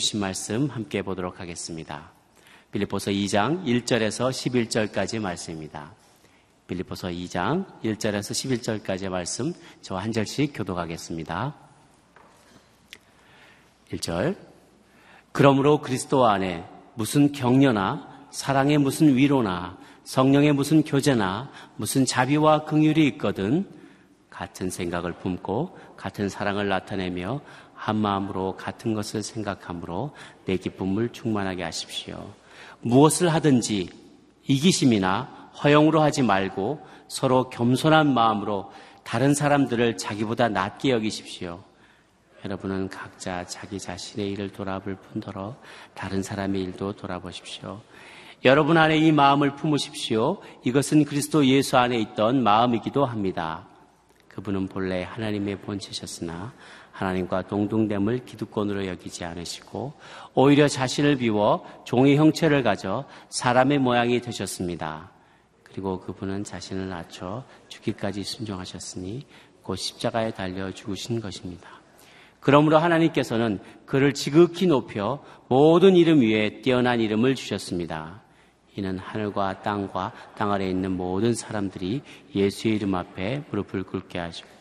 주신 말씀 함께 보도록 하겠습니다. 빌립보서 2장 1절에서 11절까지 말씀입니다. 빌립보서 2장 1절에서 11절까지의 말씀 저와 한 절씩 교독하겠습니다. 1절 그러므로 그리스도 안에 무슨 격려나 사랑의 무슨 위로나 성령의 무슨 교제나 무슨 자비와 긍휼이 있거든 같은 생각을 품고 같은 사랑을 나타내며 한 마음으로 같은 것을 생각함으로 내 기쁨을 충만하게 하십시오. 무엇을 하든지 이기심이나 허용으로 하지 말고 서로 겸손한 마음으로 다른 사람들을 자기보다 낮게 여기십시오. 여러분은 각자 자기 자신의 일을 돌아볼 뿐더러 다른 사람의 일도 돌아보십시오. 여러분 안에 이 마음을 품으십시오. 이것은 그리스도 예수 안에 있던 마음이기도 합니다. 그분은 본래 하나님의 본체셨으나 하나님과 동등됨을 기득권으로 여기지 않으시고 오히려 자신을 비워 종의 형체를 가져 사람의 모양이 되셨습니다. 그리고 그분은 자신을 낮춰 죽기까지 순종하셨으니 곧 십자가에 달려 죽으신 것입니다. 그러므로 하나님께서는 그를 지극히 높여 모든 이름 위에 뛰어난 이름을 주셨습니다. 이는 하늘과 땅과 땅 아래에 있는 모든 사람들이 예수의 이름 앞에 무릎을 꿇게 하시고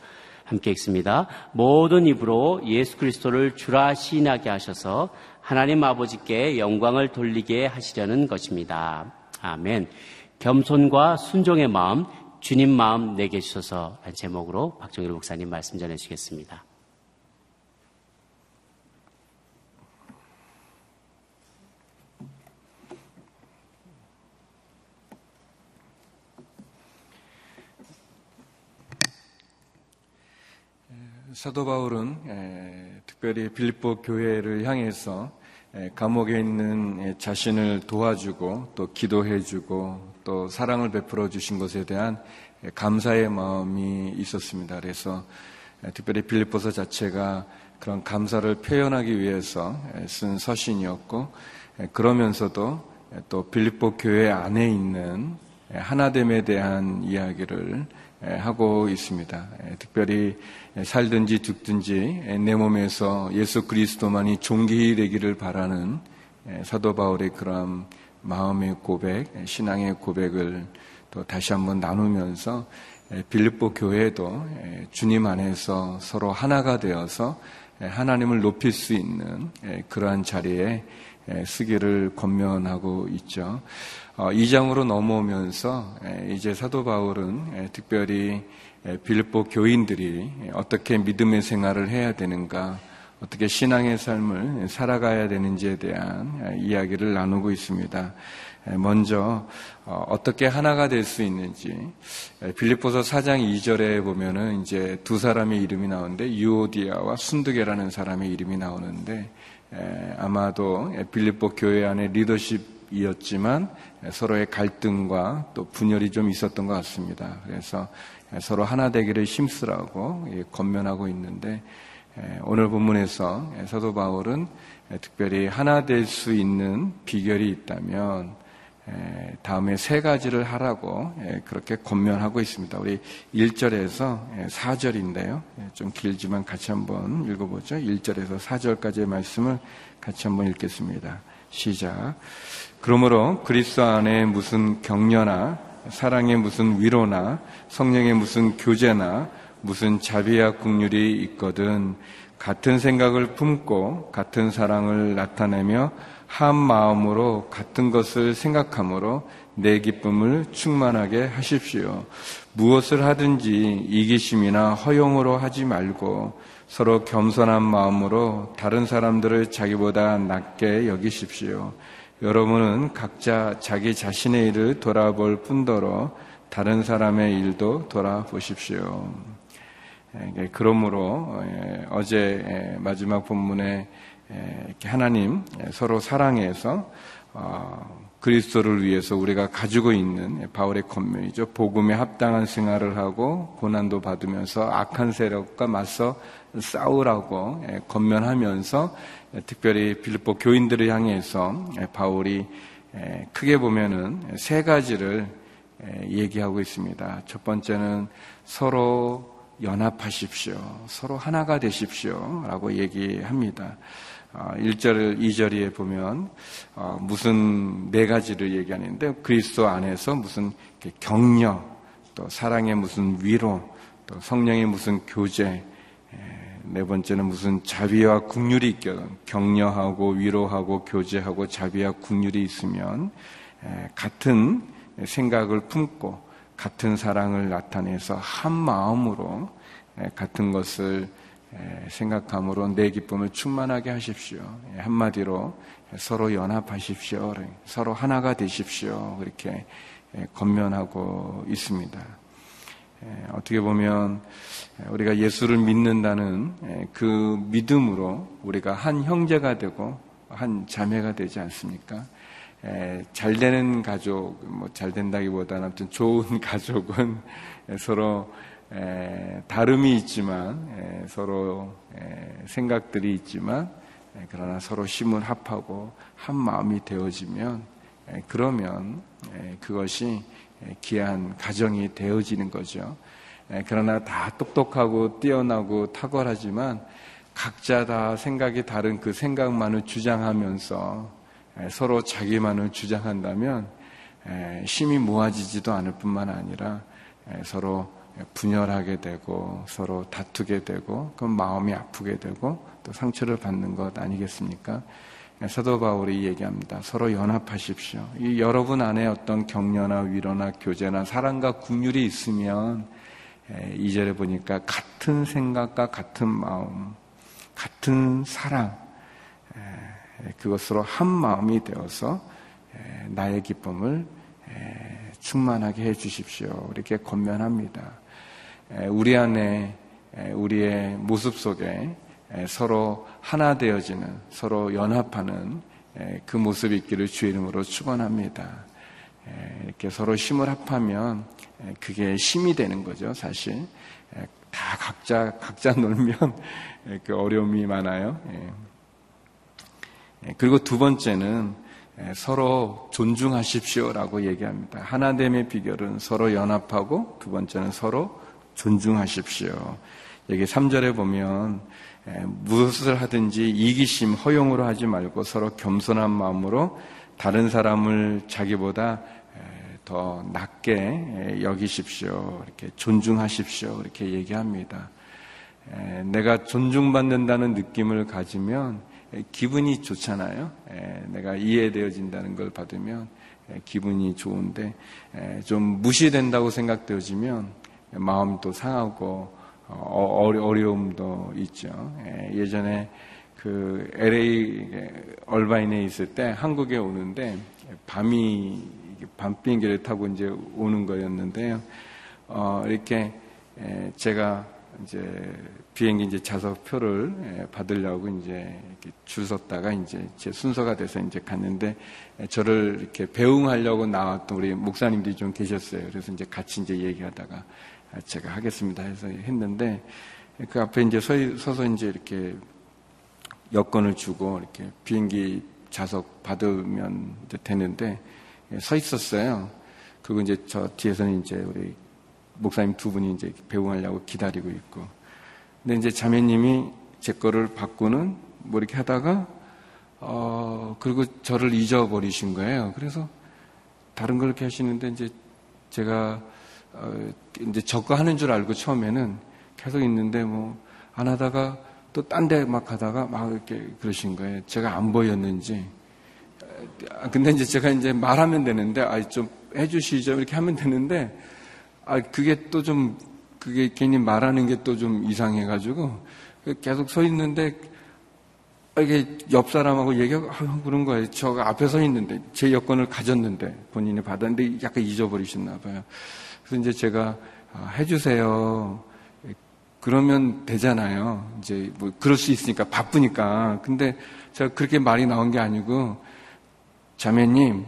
함께 읽습니다. 모든 입으로 예수 그리스도를 주라 시인하게 하셔서 하나님 아버지께 영광을 돌리게 하시려는 것입니다. 아멘. 겸손과 순종의 마음, 주님 마음 내게 주셔서 제목으로 박정일 목사님 말씀 전해 주시겠습니다. 사도 바울은 특별히 빌립보 교회를 향해서 감옥에 있는 자신을 도와주고 또 기도해주고 또 사랑을 베풀어 주신 것에 대한 감사의 마음이 있었습니다. 그래서 특별히 빌립보서 자체가 그런 감사를 표현하기 위해서 쓴 서신이었고 그러면서도 또 빌립보 교회 안에 있는 하나됨에 대한 이야기를 하고 있습니다. 특별히 살든지 죽든지 내 몸에서 예수 그리스도만이 존귀되기를 바라는 사도 바울의 그런 마음의 고백, 신앙의 고백을 또 다시 한번 나누면서 빌립보 교회도 주님 안에서 서로 하나가 되어서 하나님을 높일 수 있는 그러한 자리에 쓰기를 권면하고 있죠. 2장으로 어, 넘어오면서 이제 사도 바울은 특별히 빌립보 교인들이 어떻게 믿음의 생활을 해야 되는가, 어떻게 신앙의 삶을 살아가야 되는지에 대한 이야기를 나누고 있습니다. 먼저 어, 어떻게 하나가 될 수 있는지 빌립보서 4장 2절에 보면은 이제 두 사람의 이름이 나오는데 유오디아와 순두게라는 사람의 이름이 나오는데 아마도 빌립보 교회 안에 리더십 이었지만 서로의 갈등과 또 분열이 좀 있었던 것 같습니다. 그래서 서로 하나 되기를 힘쓰라고 권면하고 있는데 오늘 본문에서 사도 바울은 특별히 하나 될 수 있는 비결이 있다면 다음에 세 가지를 하라고 그렇게 권면하고 있습니다. 우리 1절에서 4절인데요. 좀 길지만 같이 한번 읽어보죠. 1절에서 4절까지의 말씀을 같이 한번 읽겠습니다. 시작. 그러므로 그리스도 안에 무슨 격려나 사랑의 무슨 위로나 성령의 무슨 교제나 무슨 자비와 국률이 있거든 같은 생각을 품고 같은 사랑을 나타내며 한 마음으로 같은 것을 생각함으로 내 기쁨을 충만하게 하십시오. 무엇을 하든지 이기심이나 허용으로 하지 말고 서로 겸손한 마음으로 다른 사람들을 자기보다 낮게 여기십시오. 여러분은 각자 자기 자신의 일을 돌아볼 뿐더러 다른 사람의 일도 돌아보십시오. 그러므로 어제 마지막 본문에 하나님 서로 사랑해서 어, 그리스도를 위해서 우리가 가지고 있는 바울의 권면이죠. 복음에 합당한 생활을 하고 고난도 받으면서 악한 세력과 맞서 싸우라고 권면하면서 특별히 빌립보 교인들을 향해서 바울이 크게 보면은 세 가지를 얘기하고 있습니다. 첫 번째는 서로 연합하십시오. 서로 하나가 되십시오. 라고 얘기합니다. 1절, 어, 2절에 보면 어, 무슨 네 가지를 얘기하는데 그리스도 안에서 무슨 격려, 또 사랑의 무슨 위로, 또 성령의 무슨 교제, 네 번째는 무슨 자비와 국률이 있거든. 격려하고 위로하고 교제하고 자비와 국률이 있으면 같은 생각을 품고 같은 사랑을 나타내서 한 마음으로 같은 것을 생각함으로 내 기쁨을 충만하게 하십시오. 한마디로 서로 연합하십시오. 서로 하나가 되십시오. 그렇게 권면하고 있습니다. 어떻게 보면 우리가 예수를 믿는다는 그 믿음으로 우리가 한 형제가 되고 한 자매가 되지 않습니까? 잘 되는 가족, 뭐 잘 된다기보다는 아무튼 좋은 가족은 서로 다름이 있지만 서로 생각들이 있지만 그러나 서로 힘을 합하고 한 마음이 되어지면 그러면 그것이 귀한 가정이 되어지는 거죠. 그러나 다 똑똑하고 뛰어나고 탁월하지만 각자 다 생각이 다른 그 생각만을 주장하면서 서로 자기만을 주장한다면 힘이 모아지지도 않을 뿐만 아니라 서로 분열하게 되고 서로 다투게 되고 그 마음이 아프게 되고 또 상처를 받는 것 아니겠습니까? 사도 바울이 얘기합니다. 서로 연합하십시오. 이 여러분 안에 어떤 격려나 위로나 교제나 사랑과 국률이 있으면 이절에 보니까 같은 생각과 같은 마음, 같은 사랑, 그것으로 한 마음이 되어서 나의 기쁨을 충만하게 해 주십시오. 이렇게 권면합니다. 우리 안에 우리의 모습 속에 서로 하나 되어지는 서로 연합하는 그 모습이 있기를 주의 이름으로 축원합니다. 이렇게 서로 힘을 합하면 그게 힘이 되는 거죠, 사실. 다 각자 각자 놀면 그 어려움이 많아요. 그리고 두 번째는 서로 존중하십시오라고 얘기합니다. 하나됨의 비결은 서로 연합하고 두 번째는 서로 존중하십시오. 여기 3절에 보면 무엇을 하든지 이기심, 허용으로 하지 말고 서로 겸손한 마음으로 다른 사람을 자기보다 더 낮게 여기십시오. 이렇게 존중하십시오. 이렇게 얘기합니다. 내가 존중받는다는 느낌을 가지면 기분이 좋잖아요. 내가 이해되어진다는 걸 받으면 기분이 좋은데 좀 무시된다고 생각되어지면 마음도 상하고 어, 어려움도 있죠. 예전에 그 LA 얼바인에 있을 때 한국에 오는데 밤이 밤 비행기를 타고 이제 오는 거였는데요. 어, 이렇게 제가 이제 비행기 이제 좌석표를 받으려고 이제 줄 섰다가 이제 제 순서가 돼서 이제 갔는데 저를 이렇게 배웅하려고 나왔던 우리 목사님들이 좀 계셨어요. 그래서 이제 같이 이제 얘기하다가 제가 하겠습니다 해서 했는데 그 앞에 이제 서, 서서 이제 이렇게 여권을 주고 이렇게 비행기 좌석 받으면 되는데 서 있었어요. 그리고 이제 저 뒤에서는 이제 우리 목사님 두 분이 이제 배웅하려고 기다리고 있고. 근데 이제 자매님이 제 거를 바꾸는 뭐 이렇게 하다가 어 그리고 저를 잊어버리신 거예요. 그래서 다른 걸 이렇게 하시는데 이제 제가 어, 이제 저거 하는 줄 알고 처음에는 계속 있는데 뭐 안 하다가 또 딴 데 막 하다가 막 이렇게 그러신 거예요. 제가 안 보였는지. 아, 근데 이제 제가 이제 말하면 되는데, 아, 좀 해주시죠. 이렇게 하면 되는데, 아, 그게 또 좀, 그게 괜히 말하는 게 또 좀 이상해가지고, 계속 서 있는데, 아, 이게 옆 사람하고 얘기하고, 아, 그런 거예요. 저가 앞에 서 있는데, 제 여권을 가졌는데, 본인이 받았는데, 약간 잊어버리셨나 봐요. 그래서 이제 제가, 아, 해주세요. 그러면 되잖아요. 이제 뭐, 그럴 수 있으니까, 바쁘니까. 근데 제가 그렇게 말이 나온 게 아니고, 자매님,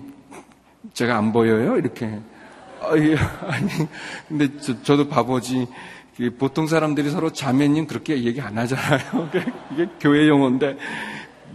제가 안 보여요? 이렇게. 아니, 근데 저, 도 바보지. 보통 사람들이 서로 자매님 그렇게 얘기 안 하잖아요. 이게 교회 용어인데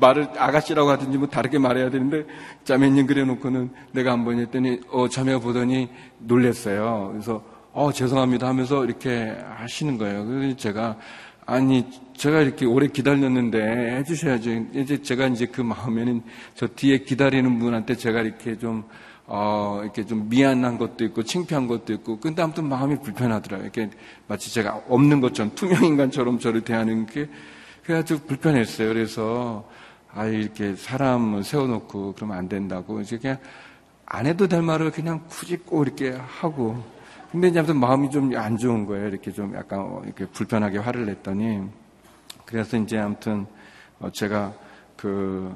말을 아가씨라고 하든지 뭐 다르게 말해야 되는데 자매님 그래 놓고는 내가 안 보니 했더니 어 자매가 보더니 놀랬어요. 그래서 어 죄송합니다 하면서 이렇게 하시는 거예요. 그래서 제가 아니 제가 이렇게 오래 기다렸는데 해주셔야죠. 이제 제가 이제 그 마음에는 저 뒤에 기다리는 분한테 제가 이렇게 좀 어, 이렇게 좀 미안한 것도 있고, 창피한 것도 있고, 근데 아무튼 마음이 불편하더라고요. 이렇게 마치 제가 없는 것처럼, 투명인간처럼 저를 대하는 게, 그래가지고 불편했어요. 그래서, 아, 이렇게 사람을 세워놓고 그러면 안 된다고. 이제 그냥 안 해도 될 말을 그냥 굳이 꼭 이렇게 하고. 근데 이제 아무튼 마음이 좀 안 좋은 거예요. 이렇게 좀 약간 이렇게 불편하게 화를 냈더니. 그래서 이제 아무튼, 어, 제가 그,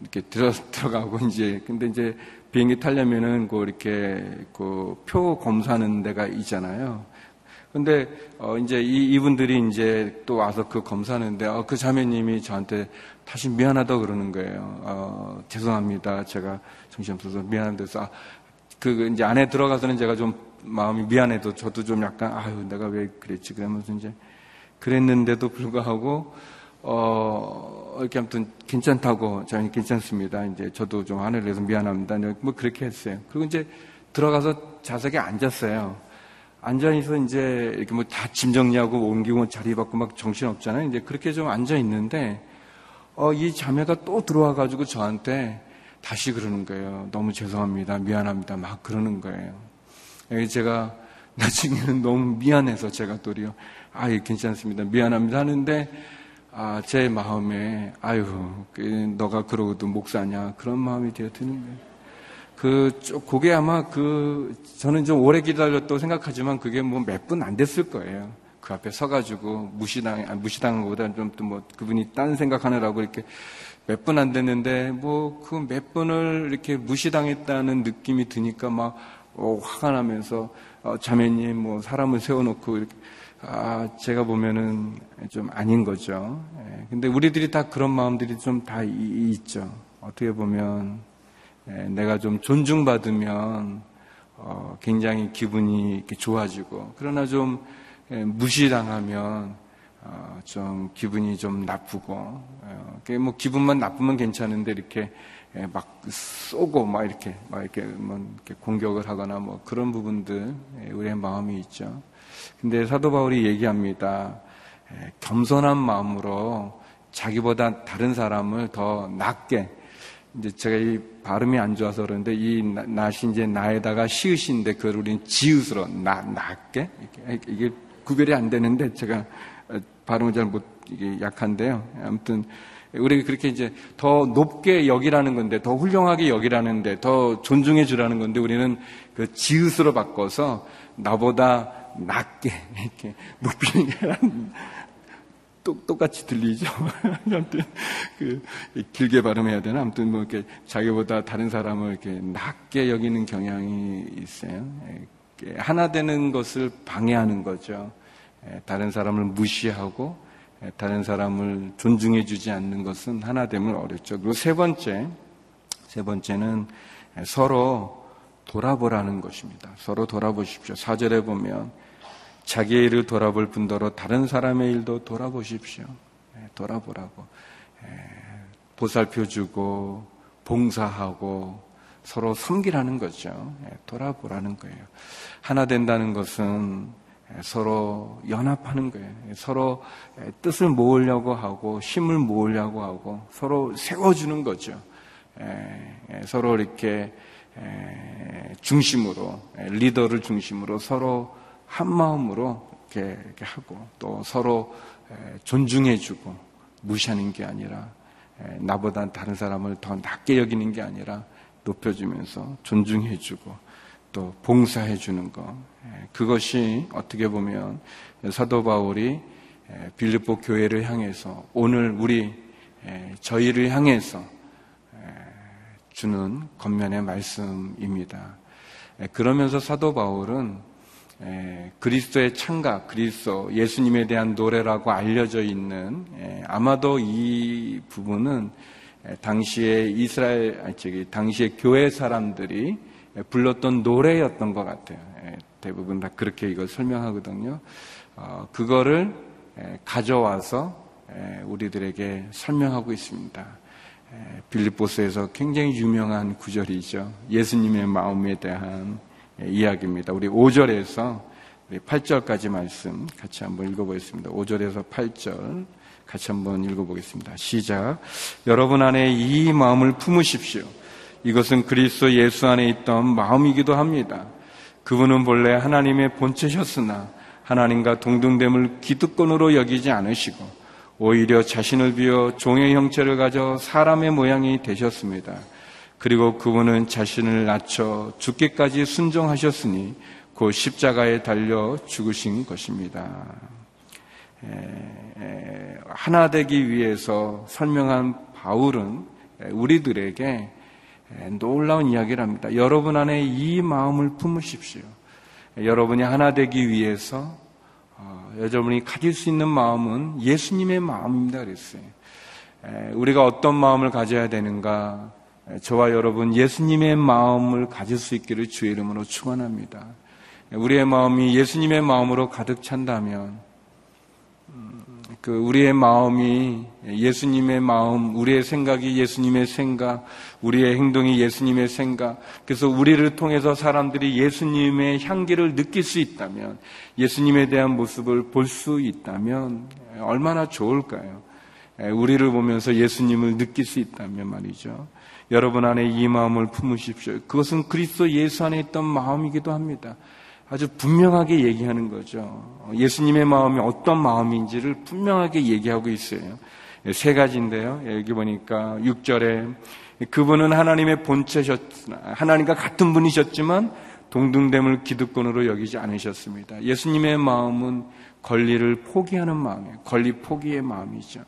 이렇게 들어, 들어가고 이제, 근데 이제 비행기 타려면은 그 이렇게 그 표 검사하는 데가 있잖아요. 근데 어 이제 이 이분들이 이제 또 와서 그 검사하는데 어, 그 자매님이 저한테 다시 미안하다 그러는 거예요. 어, 죄송합니다. 제가 정신없어서 미안한데서 아, 그 이제 안에 들어가서는 제가 좀 마음이 미안해도 저도 좀 약간 아유 내가 왜 그랬지 그러면서 이제 그랬는데도 불구하고 어, 이렇게 아무튼 괜찮다고, 저는 괜찮습니다. 이제 저도 좀 하늘을 내서 미안합니다. 뭐 그렇게 했어요. 그리고 이제 들어가서 좌석에 앉았어요. 앉아있어 이제 이렇게 뭐 다 짐 정리하고 옮기고 자리 바꾸고 막 정신 없잖아요. 이제 그렇게 좀 앉아 있는데, 어, 이 자매가 또 들어와 가지고 저한테 다시 그러는 거예요. 너무 죄송합니다. 미안합니다. 막 그러는 거예요. 제가 나중에는 너무 미안해서 제가 또리요. 아, 예, 괜찮습니다. 미안합니다. 하는데, 아, 제 마음에, 아유, 그, 너가 그러고도 목사냐, 그런 마음이 되어 드는 거예요. 그, 그게 아마 그, 저는 좀 오래 기다렸다고 생각하지만 그게 뭐 몇 분 안 됐을 거예요. 그 앞에 서가지고 무시당, 아, 무시당한 것보다 좀 또 뭐 그분이 딴 생각하느라고 이렇게 몇 분 안 됐는데 뭐 그 몇 분을 이렇게 무시당했다는 느낌이 드니까 막 어, 화가 나면서 어, 자매님 뭐 사람을 세워놓고 이렇게 아, 제가 보면은 좀 아닌 거죠. 예, 근데 우리들이 다 그런 마음들이 좀 다 있죠. 어떻게 보면 예, 내가 좀 존중받으면 어, 굉장히 기분이 이렇게 좋아지고 그러나 좀 예, 무시당하면 어, 좀 기분이 좀 나쁘고 어, 뭐 기분만 나쁘면 괜찮은데 이렇게 예, 막 쏘고 막 이렇게 막 이렇게 뭐 이렇게 공격을 하거나 뭐 그런 부분들 예, 우리의 마음이 있죠. 근데 사도 바울이 얘기합니다. 겸손한 마음으로 자기보다 다른 사람을 더 낮게 이제 제가 이 발음이 안 좋아서 그러는데 이 낫이 이제 나에다가 시으신데 그걸 우리는 지읒으로 나, 낮게 이게, 이게 구별이 안 되는데 제가 발음을 잘 못 이게 약한데요. 아무튼 우리가 그렇게 이제 더 높게 여기라는 건데 더 훌륭하게 여기라는데 더 존중해 주라는 건데 우리는 그 지읒으로 바꿔서 나보다 낮게 이렇게 높이는 게 똑같이 들리죠. 아무튼 그 길게 발음해야 되나 아무튼 뭐 이렇게 자기보다 다른 사람을 이렇게 낮게 여기는 경향이 있어요. 하나 되는 것을 방해하는 거죠. 다른 사람을 무시하고 다른 사람을 존중해주지 않는 것은 하나 되면 어렵죠. 그리고 세 번째, 세 번째는 서로 돌아보라는 것입니다. 서로 돌아보십시오. 사절에 보면 자기의 일을 돌아볼 뿐더러 다른 사람의 일도 돌아보십시오. 예, 돌아보라고. 예, 보살펴 주고 봉사하고 서로 섬기라는 거죠. 예, 돌아보라는 거예요. 하나 된다는 것은 서로 연합하는 거예요. 서로 뜻을 모으려고 하고 힘을 모으려고 하고 서로 세워주는 거죠. 서로 이렇게 중심으로 리더를 중심으로 서로 한 마음으로 이렇게, 이렇게 하고 또 서로 존중해주고 무시하는 게 아니라 나보다 다른 사람을 더 낮게 여기는 게 아니라 높여주면서 존중해주고 또 봉사해주는 것 그것이 어떻게 보면 사도 바울이 빌립보 교회를 향해서 오늘 우리 저희를 향해서 주는 겉면의 말씀입니다. 그러면서 사도 바울은 에, 그리스도의 창가, 그리스도, 예수님에 대한 노래라고 알려져 있는 에, 아마도 이 부분은 에, 당시에 이스라엘, 아니, 당시에 교회 사람들이 불렀던 노래였던 것 같아요. 대부분 다 그렇게 이걸 설명하거든요. 어, 그거를 가져와서 우리들에게 설명하고 있습니다. 빌립보스에서 굉장히 유명한 구절이죠. 예수님의 마음에 대한 이야기입니다. 우리 5절에서 우리 8절까지 말씀 같이 한번 읽어보겠습니다. 5절에서 8절 같이 한번 읽어보겠습니다. 시작. 여러분 안에 이 마음을 품으십시오. 이것은 그리스도 예수 안에 있던 마음이기도 합니다. 그분은 본래 하나님의 본체셨으나 하나님과 동등됨을 기득권으로 여기지 않으시고 오히려 자신을 비워 종의 형체를 가져 사람의 모양이 되셨습니다. 그리고 그분은 자신을 낮춰 죽기까지 순종하셨으니 그 십자가에 달려 죽으신 것입니다. 하나 되기 위해서 설명한 바울은 우리들에게 놀라운 이야기를 합니다. 여러분 안에 이 마음을 품으십시오. 여러분이 하나 되기 위해서 어, 여러분이 가질 수 있는 마음은 예수님의 마음입니다. 그랬어요. 우리가 어떤 마음을 가져야 되는가? 저와 여러분 예수님의 마음을 가질 수 있기를 주의 이름으로 축원합니다. 우리의 마음이 예수님의 마음으로 가득 찬다면 그 우리의 마음이 예수님의 마음, 우리의 생각이 예수님의 생각, 우리의 행동이 예수님의 생각. 그래서 우리를 통해서 사람들이 예수님의 향기를 느낄 수 있다면, 예수님에 대한 모습을 볼 수 있다면 얼마나 좋을까요? 우리를 보면서 예수님을 느낄 수 있다면 말이죠. 여러분 안에 이 마음을 품으십시오. 그것은 그리스도 예수 안에 있던 마음이기도 합니다. 아주 분명하게 얘기하는 거죠. 예수님의 마음이 어떤 마음인지를 분명하게 얘기하고 있어요. 세 가지인데요. 여기 보니까 6절에 그분은 하나님의 본체셨으나 하나님과 같은 분이셨지만 동등됨을 기득권으로 여기지 않으셨습니다. 예수님의 마음은 권리를 포기하는 마음이에요. 권리 포기의 마음이죠.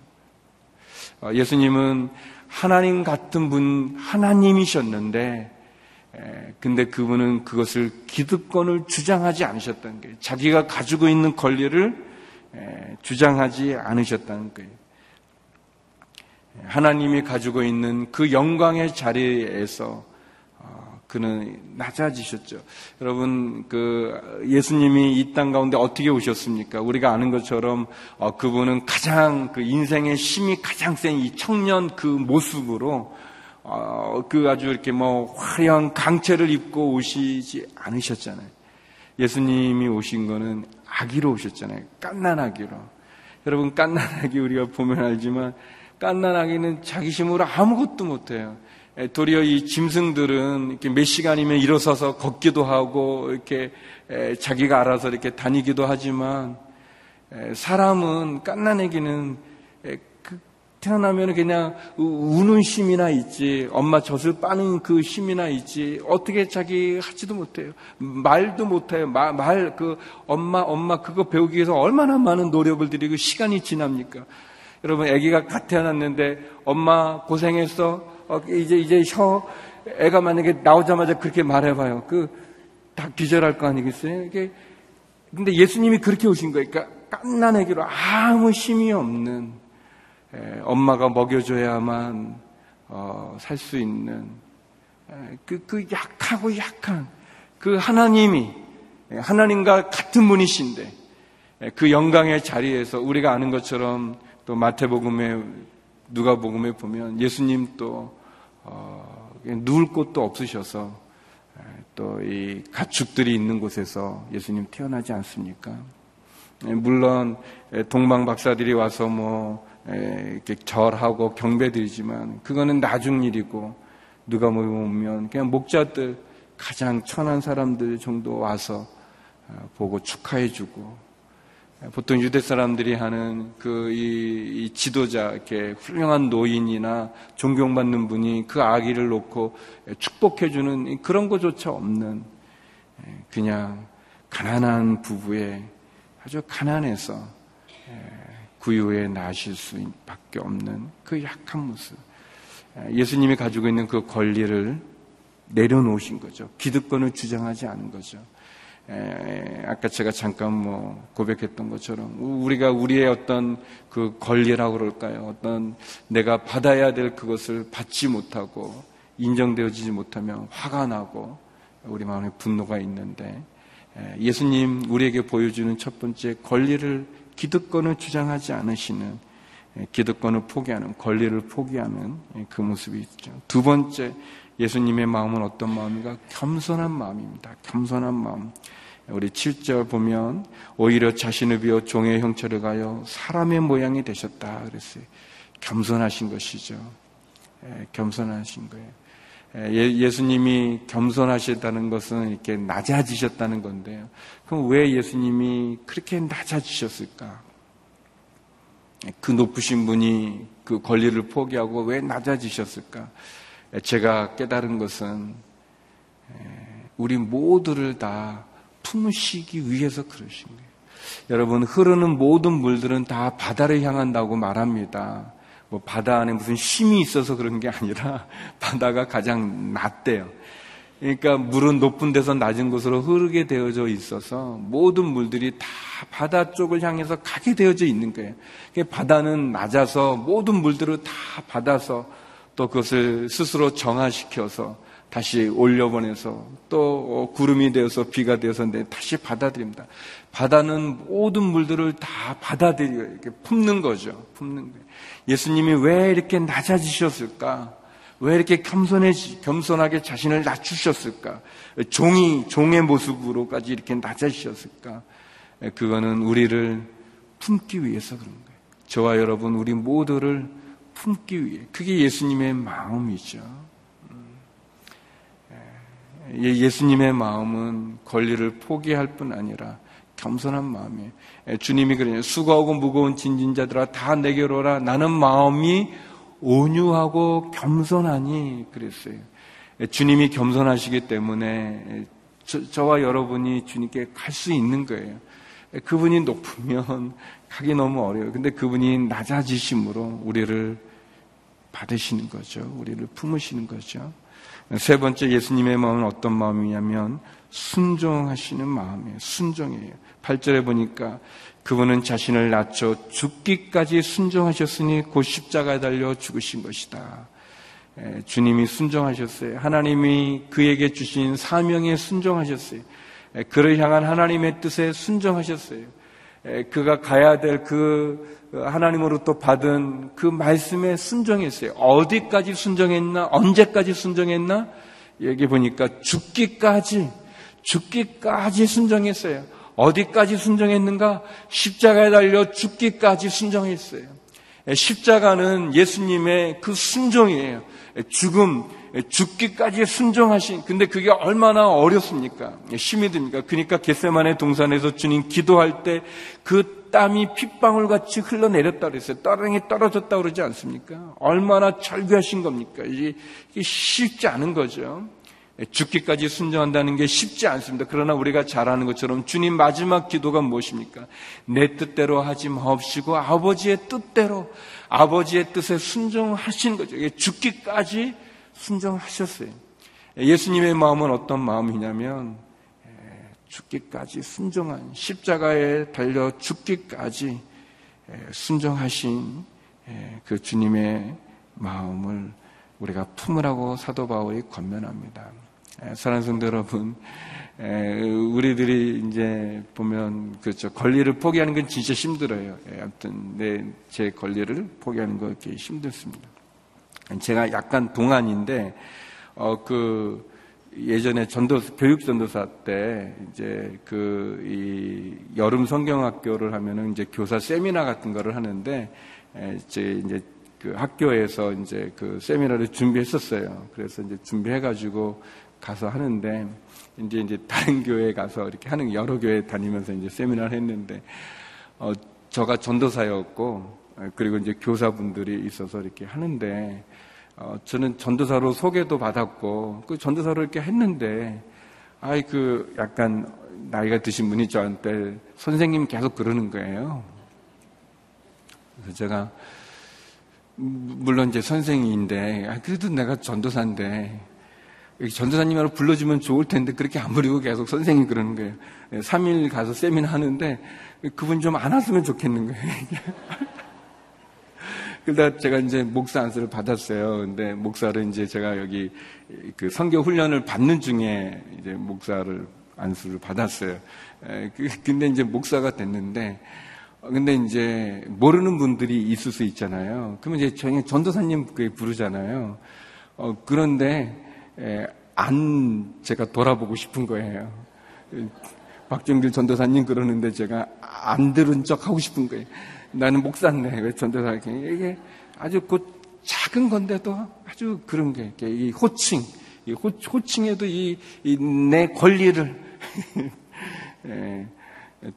어, 예수님은 하나님 같은 분, 하나님이셨는데 근데 그분은 그것을 기득권을 주장하지 않으셨다는 거예요. 자기가 가지고 있는 권리를 주장하지 않으셨다는 거예요. 하나님이 가지고 있는 그 영광의 자리에서 어, 그는 낮아지셨죠. 여러분, 그 예수님이 이 땅 가운데 어떻게 오셨습니까? 우리가 아는 것처럼 어, 그분은 가장 그 인생의 힘이 가장 센 이 청년 그 모습으로 어, 그 아주 이렇게 뭐 화려한 강체를 입고 오시지 않으셨잖아요. 예수님이 오신 거는 아기로 오셨잖아요. 깐난 아기로. 여러분 깐난 아기 우리가 보면 알지만 깐난 아기는 자기 힘으로 아무것도 못해요. 도리어 이 짐승들은 이렇게 몇 시간이면 일어서서 걷기도 하고 이렇게 자기가 알아서 이렇게 다니기도 하지만 사람은 깐난아기는 태어나면 그냥 우는 힘이나 있지, 엄마 젖을 빠는 그 힘이나 있지, 어떻게 자기 하지도 못해요. 말도 못해요. 말, 말, 그, 엄마, 엄마 그거 배우기 위해서 얼마나 많은 노력을 들이고 시간이 지납니까? 여러분, 아기가 갓 태어났는데, 엄마 고생했어. 어, 이제, 이제 혀, 애가 만약에 나오자마자 그렇게 말해봐요. 그, 다 기절할 거 아니겠어요? 이게, 근데 예수님이 그렇게 오신 거예요. 그러니까, 깐난애기로 아무 힘이 없는, 엄마가 먹여줘야만 어, 살 수 있는 그, 그 약하고 약한 그 하나님이 하나님과 같은 분이신데 그 영광의 자리에서 우리가 아는 것처럼 또 마태복음에 누가복음에 보면 예수님 또 어, 누울 곳도 없으셔서 또 이 가축들이 있는 곳에서 예수님 태어나지 않습니까? 물론 동방 박사들이 와서 뭐 이렇게 절하고 경배드리지만 그거는 나중 일이고 누가 모이면 그냥 목자들 가장 천한 사람들 정도 와서 어, 보고 축하해주고 보통 유대 사람들이 하는 그이 이 지도자 이렇게 훌륭한 노인이나 존경받는 분이 그 아기를 놓고 축복해주는 그런 것조차 없는 그냥 가난한 부부의 아주 가난해서 구유에 나실 수밖에 없는 그 약한 모습. 예수님이 가지고 있는 그 권리를 내려놓으신 거죠. 기득권을 주장하지 않은 거죠. 아까 제가 잠깐 뭐 고백했던 것처럼 우리가 우리의 어떤 그 권리라고 그럴까요? 어떤 내가 받아야 될 그것을 받지 못하고 인정되어지지 못하면 화가 나고 우리 마음에 분노가 있는데 예수님 우리에게 보여주는 첫 번째 권리를 기득권을 주장하지 않으시는 예, 기득권을 포기하는 권리를 포기하는 예, 그 모습이 있죠. 두 번째 예수님의 마음은 어떤 마음인가? 겸손한 마음입니다. 겸손한 마음. 우리 7절 보면 오히려 자신을 비워 종의 형체를 가요 사람의 모양이 되셨다 그랬어요. 겸손하신 것이죠. 예, 겸손하신 거예요. 예, 예수님이 겸손하셨다는 것은 이렇게 낮아지셨다는 건데요. 그럼 왜 예수님이 그렇게 낮아지셨을까? 그 높으신 분이 그 권리를 포기하고 왜 낮아지셨을까? 제가 깨달은 것은 우리 모두를 다 품으시기 위해서 그러신 거예요. 여러분, 흐르는 모든 물들은 다 바다를 향한다고 말합니다. 뭐 바다 안에 무슨 힘이 있어서 그런 게 아니라 바다가 가장 낮대요. 그러니까 물은 높은 데서 낮은 곳으로 흐르게 되어져 있어서 모든 물들이 다 바다 쪽을 향해서 가게 되어져 있는 거예요. 바다는 낮아서 모든 물들을 다 받아서 또 그것을 스스로 정화시켜서 다시 올려보내서 또 구름이 되어서 비가 되어서 다시 받아들입니다. 바다는 모든 물들을 다 받아들여 이렇게 품는 거죠. 품는 거예요. 예수님이 왜 이렇게 낮아지셨을까? 왜 이렇게 겸손해, 겸손하게 자신을 낮추셨을까? 종이, 종의 모습으로까지 이렇게 낮아지셨을까? 그거는 우리를 품기 위해서 그런 거예요. 저와 여러분, 우리 모두를 품기 위해. 그게 예수님의 마음이죠. 음. 예, 예수님의 마음은 권리를 포기할 뿐 아니라 겸손한 마음이에요. 예, 주님이 그래요. 수고하고 무거운 진진자들아 다 내게로 오라. 나는 마음이 온유하고 겸손하니 그랬어요. 예, 주님이 겸손하시기 때문에 저, 와 여러분이 주님께 갈 수 있는 거예요. 예, 그분이 높으면 가기 너무 어려워요. 근데 그분이 낮아지심으로 우리를 받으시는 거죠. 우리를 품으시는 거죠. 세 번째 예수님의 마음은 어떤 마음이냐면 순종하시는 마음이에요. 순종이에요. 8절에 보니까 그분은 자신을 낮춰 죽기까지 순종하셨으니 곧 십자가에 달려 죽으신 것이다. 주님이 순종하셨어요. 하나님이 그에게 주신 사명에 순종하셨어요. 그를 향한 하나님의 뜻에 순종하셨어요. 그가 가야 될 그 하나님으로부터 받은 그 말씀에 순종했어요. 어디까지 순종했나? 언제까지 순종했나? 여기 보니까 죽기까지, 죽기까지 순종했어요. 어디까지 순종했는가? 십자가에 달려 죽기까지 순종했어요. 십자가는 예수님의 그 순종이에요. 죽음, 죽기까지 순종하신, 근데 그게 얼마나 어렵습니까? 힘이 듭니까? 그러니까 겟세만의 동산에서 주님 기도할 때 그 땀이 핏방울 같이 흘러내렸다 그랬어요. 떠랑이 떨어졌다 그러지 않습니까? 얼마나 절규하신 겁니까? 이게 쉽지 않은 거죠. 죽기까지 순종한다는 게 쉽지 않습니다. 그러나 우리가 잘 아는 것처럼 주님 마지막 기도가 무엇입니까? 내 뜻대로 하지 마옵시고 아버지의 뜻대로 아버지의 뜻에 순종하신 거죠. 죽기까지 순종하셨어요. 예수님의 마음은 어떤 마음이냐면 죽기까지 순종한 십자가에 달려 죽기까지 순종하신 그 주님의 마음을 우리가 품으라고 사도 바울이 권면합니다. 사랑하는 성도 여러분, 우리들이 이제 보면 그렇죠 권리를 포기하는 건 진짜 힘들어요. 아무튼 내 제 권리를 포기하는 거 이렇게 힘들습니다. 제가 약간 동안인데 어 그 예전에 전도 교육 전도사 때 이제 그 이 여름 성경학교를 하면은 이제 교사 세미나 같은 거를 하는데 이제 이제 그 학교에서 이제 그 세미나를 준비했었어요. 그래서 이제 준비해가지고 가서 하는데 이제 이제 다른 교회에 가서 이렇게 하는 여러 교회 다니면서 이제 세미나를 했는데 어 저가 전도사였고 그리고 이제 교사분들이 있어서 이렇게 하는데 어 저는 전도사로 소개도 받았고 그 전도사로 이렇게 했는데 아이 그 약간 나이가 드신 분이 저한테 선생님 계속 그러는 거예요. 그래서 제가 물론 이제 선생님인데 아, 그래도 내가 전도사인데 전도사님으로 불러주면 좋을 텐데 그렇게 안 부르고 계속 선생님 그러는 거예요. 3일 예, 가서 세미나 하는데 그분 좀 안 왔으면 좋겠는 거예요. 그러다 제가 이제 목사 안수를 받았어요. 근데 목사를 이제 제가 여기 그 성교 훈련을 받는 중에 이제 목사를 안수를 받았어요. 예, 그, 근데 이제 목사가 됐는데 근데 이제 모르는 분들이 있을 수 있잖아요. 그러면 이제 저희 전도사님 부르잖아요. 어, 그런데 에, 안 제가 돌아보고 싶은 거예요. 박정길 전도사님 그러는데 제가 안 들은 척 하고 싶은 거예요. 나는 목사인데 왜 전도사님 이게 아주 그 작은 건데도 아주 그런 게이 호칭, 이 호, 호칭에도 이 내 권리를 예,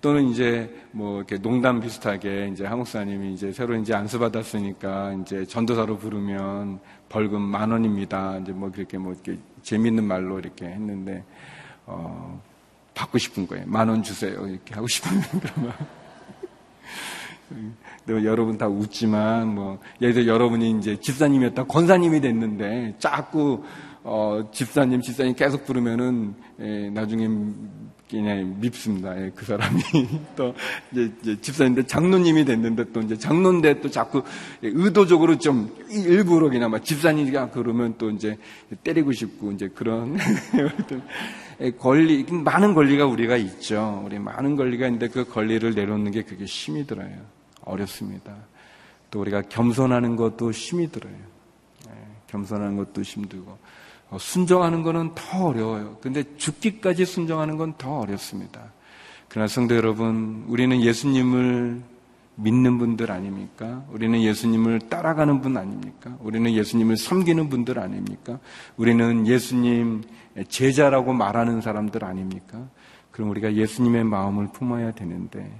또는 이제 뭐 이렇게 농담 비슷하게 이제 한국사님이 이제 새로 이제 안수 받았으니까 이제 전도사로 부르면 벌금 만 원입니다. 이제 뭐 그렇게 뭐 이렇게 재밌는 말로 이렇게 했는데 어 받고 싶은 거예요. 만 원 주세요. 이렇게 하고 싶으면 그러면 네, 여러분 다 웃지만 뭐 예를 들어 여러분이 이제 집사님이었다 권사님이 됐는데 자꾸 어, 집사님 집사님 계속 부르면은 예, 나중에 그냥 밉습니다. 예, 그 사람이 또 이제, 이제 집사님인데 장로님이 됐는데 또 이제 장로인데 또 자꾸 의도적으로 좀 일부러 그냥 막 집사님이가 그러면 또 이제 때리고 싶고 이제 그런 예, 권리 많은 권리가 우리가 있죠. 우리 많은 권리가 있는데 그 권리를 내놓는 게 그게 힘이 들어요. 어렵습니다. 또 우리가 겸손하는 것도 힘이 들어요. 예, 겸손하는 것도 힘들고 어, 순종하는 것은 더 어려워요. 근데 죽기까지 순종하는 건 더 어렵습니다. 그러나 성도 여러분, 우리는 예수님을 믿는 분들 아닙니까? 우리는 예수님을 따라가는 분 아닙니까? 우리는 예수님을 섬기는 분들 아닙니까? 우리는 예수님 제자라고 말하는 사람들 아닙니까? 그럼 우리가 예수님의 마음을 품어야 되는데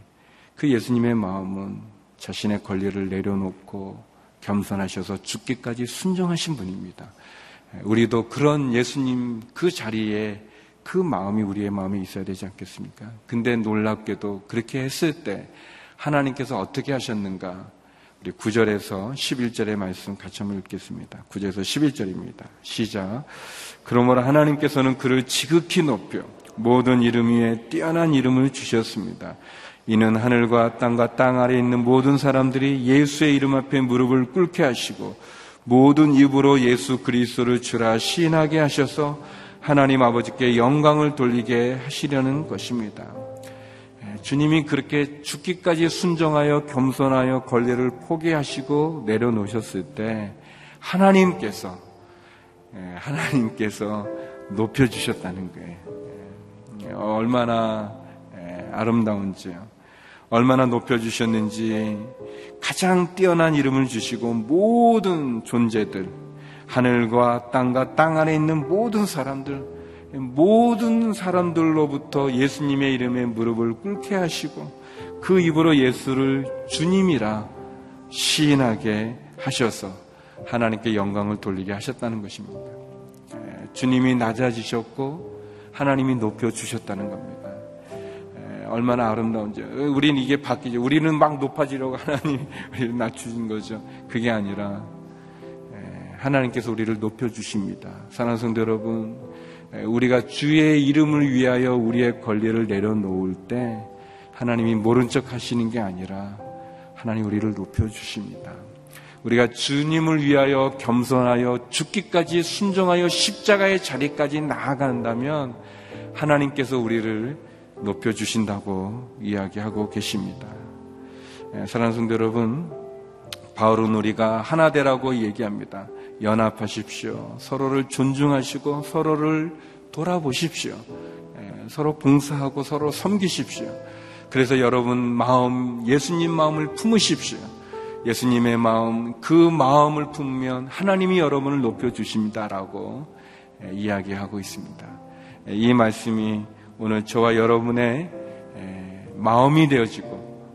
그 예수님의 마음은 자신의 권리를 내려놓고 겸손하셔서 죽기까지 순종하신 분입니다. 우리도 그런 예수님 그 자리에 그 마음이 우리의 마음에 있어야 되지 않겠습니까? 근데 놀랍게도 그렇게 했을 때 하나님께서 어떻게 하셨는가? 우리 9절에서 11절의 말씀 같이 한번 읽겠습니다. 9절에서 11절입니다. 시작. 그러므로 하나님께서는 그를 지극히 높여 모든 이름 위에 뛰어난 이름을 주셨습니다. 이는 하늘과 땅과 땅 아래 있는 모든 사람들이 예수의 이름 앞에 무릎을 꿇게 하시고 모든 입으로 예수 그리스도를 주라 시인하게 하셔서 하나님 아버지께 영광을 돌리게 하시려는 것입니다. 예, 주님이 그렇게 죽기까지 순정하여 겸손하여 권리를 포기하시고 내려놓으셨을 때 하나님께서 예, 하나님께서 높여 주셨다는 거예요. 예, 얼마나 아름다운지요. 얼마나 높여 주셨는지 가장 뛰어난 이름을 주시고 모든 존재들, 하늘과 땅과 땅 안에 있는 모든 사람들, 모든 사람들로부터 예수님의 이름에 무릎을 꿇게 하시고 그 입으로 예수를 주님이라 시인하게 하셔서 하나님께 영광을 돌리게 하셨다는 것입니다. 주님이 낮아지셨고 하나님이 높여주셨다는 겁니다. 얼마나 아름다운지. 우리는 이게 바뀌죠. 우리는 막 높아지려고 하나님 우리를 낮추신 거죠. 그게 아니라 하나님께서 우리를 높여주십니다. 사랑하는 성도 여러분, 우리가 주의 이름을 위하여 우리의 권리를 내려놓을 때 하나님이 모른 척 하시는 게 아니라 하나님 우리를 높여주십니다. 우리가 주님을 위하여 겸손하여 죽기까지 순종하여 십자가의 자리까지 나아간다면 하나님께서 우리를 높여주신다고 이야기하고 계십니다. 예, 사랑하는 성도 여러분, 바울은 우리가 하나 되라고 얘기합니다. 연합하십시오. 서로를 존중하시고 서로를 돌아보십시오. 예, 서로 봉사하고 서로 섬기십시오. 그래서 여러분 마음, 예수님 마음을 품으십시오. 예수님의 마음, 그 마음을 품으면 하나님이 여러분을 높여주십니다라고 예, 이야기하고 있습니다. 이 말씀이 오늘 저와 여러분의 마음이 되어지고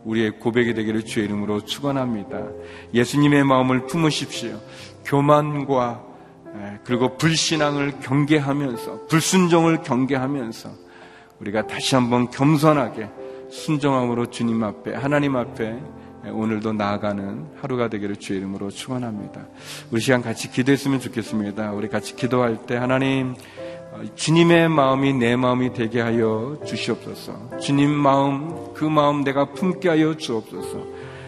우리의 고백이 되기를 주의 이름으로 축원합니다. 예수님의 마음을 품으십시오. 교만과 그리고 불신앙을 경계하면서 불순종을 경계하면서 우리가 다시 한번 겸손하게 순종함으로 주님 앞에 하나님 앞에 오늘도 나아가는 하루가 되기를 주의 이름으로 축원합니다. 우리 시간 같이 기도했으면 좋겠습니다. 우리 같이 기도할 때 하나님 주님의 마음이 내 마음이 되게 하여 주시옵소서. 주님 마음, 그 마음 내가 품게 하여 주옵소서.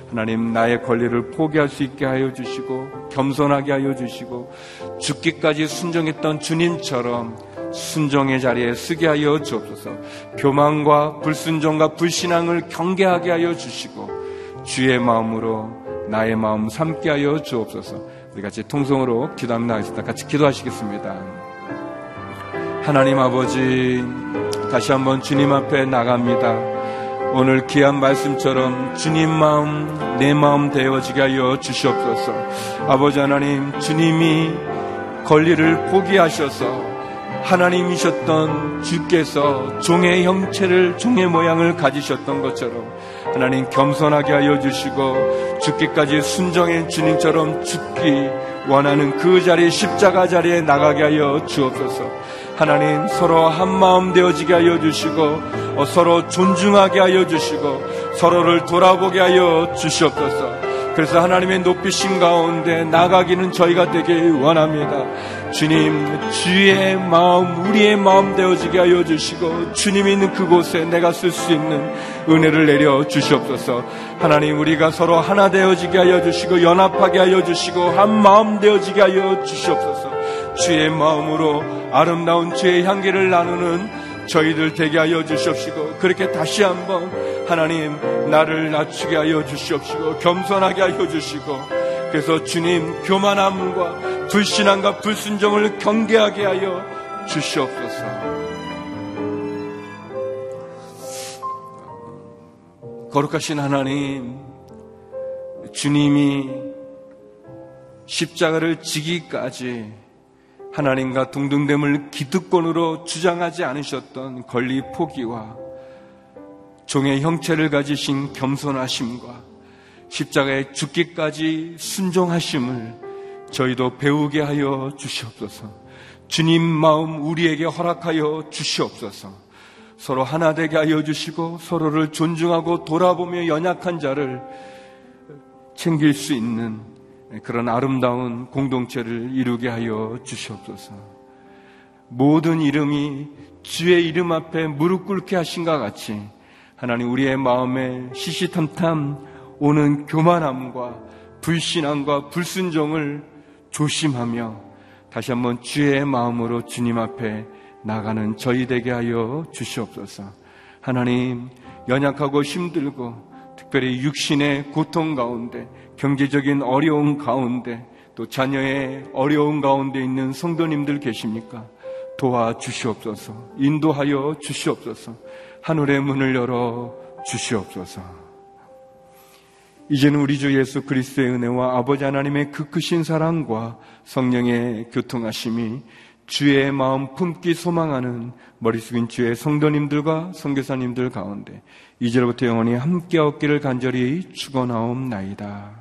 하나님 나의 권리를 포기할 수 있게 하여 주시고 겸손하게 하여 주시고 죽기까지 순종했던 주님처럼 순종의 자리에 쓰게 하여 주옵소서. 교만과 불순종과 불신앙을 경계하게 하여 주시고 주의 마음으로 나의 마음 삼게 하여 주옵소서. 우리 같이 통성으로 나가겠습니다. 같이 기도하시겠습니다. 하나님 아버지, 다시 한번 주님 앞에 나갑니다. 오늘 귀한 말씀처럼 주님 마음, 내 마음 되어지게 하여 주시옵소서. 아버지 하나님, 주님이 권리를 포기하셔서 하나님이셨던 주께서 종의 형체를 종의 모양을 가지셨던 것처럼 하나님 겸손하게 하여 주시고 죽기까지 순정의 주님처럼 죽기 원하는 그 자리 십자가 자리에 나가게 하여 주옵소서. 하나님 서로 한 마음 되어지게 하여 주시고 어, 서로 존중하게 하여 주시고 서로를 돌아보게 하여 주시옵소서. 그래서 하나님의 높이신 가운데 나가기는 저희가 되길 원합니다. 주님, 주의 마음, 우리의 마음 되어지게 하여 주시고, 주님이 있는 그곳에 내가 쓸 수 있는 은혜를 내려 주시옵소서. 하나님, 우리가 서로 하나 되어지게 하여 주시고, 연합하게 하여 주시고, 한 마음 되어지게 하여 주시옵소서. 주의 마음으로 아름다운 주의 향기를 나누는 저희들 되게 하여 주시옵시고 그렇게 다시 한번 하나님 나를 낮추게 하여 주시옵시고 겸손하게 하여 주시고 그래서 주님 교만함과 불신함과 불순종을 경계하게 하여 주시옵소서. 거룩하신 하나님, 주님이 십자가를 지기까지 하나님과 동등됨을 기득권으로 주장하지 않으셨던 권리 포기와 종의 형체를 가지신 겸손하심과 십자가에 죽기까지 순종하심을 저희도 배우게 하여 주시옵소서. 주님 마음 우리에게 허락하여 주시옵소서. 서로 하나 되게 하여 주시고 서로를 존중하고 돌아보며 연약한 자를 챙길 수 있는 그런 아름다운 공동체를 이루게 하여 주시옵소서. 모든 이름이 주의 이름 앞에 무릎 꿇게 하신 것 같이 하나님 우리의 마음에 시시탐탐 오는 교만함과 불신함과 불순종을 조심하며 다시 한번 주의 마음으로 주님 앞에 나가는 저희 되게 하여 주시옵소서. 하나님, 연약하고 힘들고 특별히 육신의 고통 가운데 경제적인 어려움 가운데 또 자녀의 어려움 가운데 있는 성도님들 계십니까? 도와주시옵소서. 인도하여 주시옵소서. 하늘의 문을 열어 주시옵소서. 이제는 우리 주 예수 그리스도의 은혜와 아버지 하나님의 그 크신 사랑과 성령의 교통하심이 주의 마음 품기 소망하는 머리 숙인 주의 성도님들과 성교사님들 가운데 이제로부터 영원히 함께 얻기를 간절히 축원하옵나이다.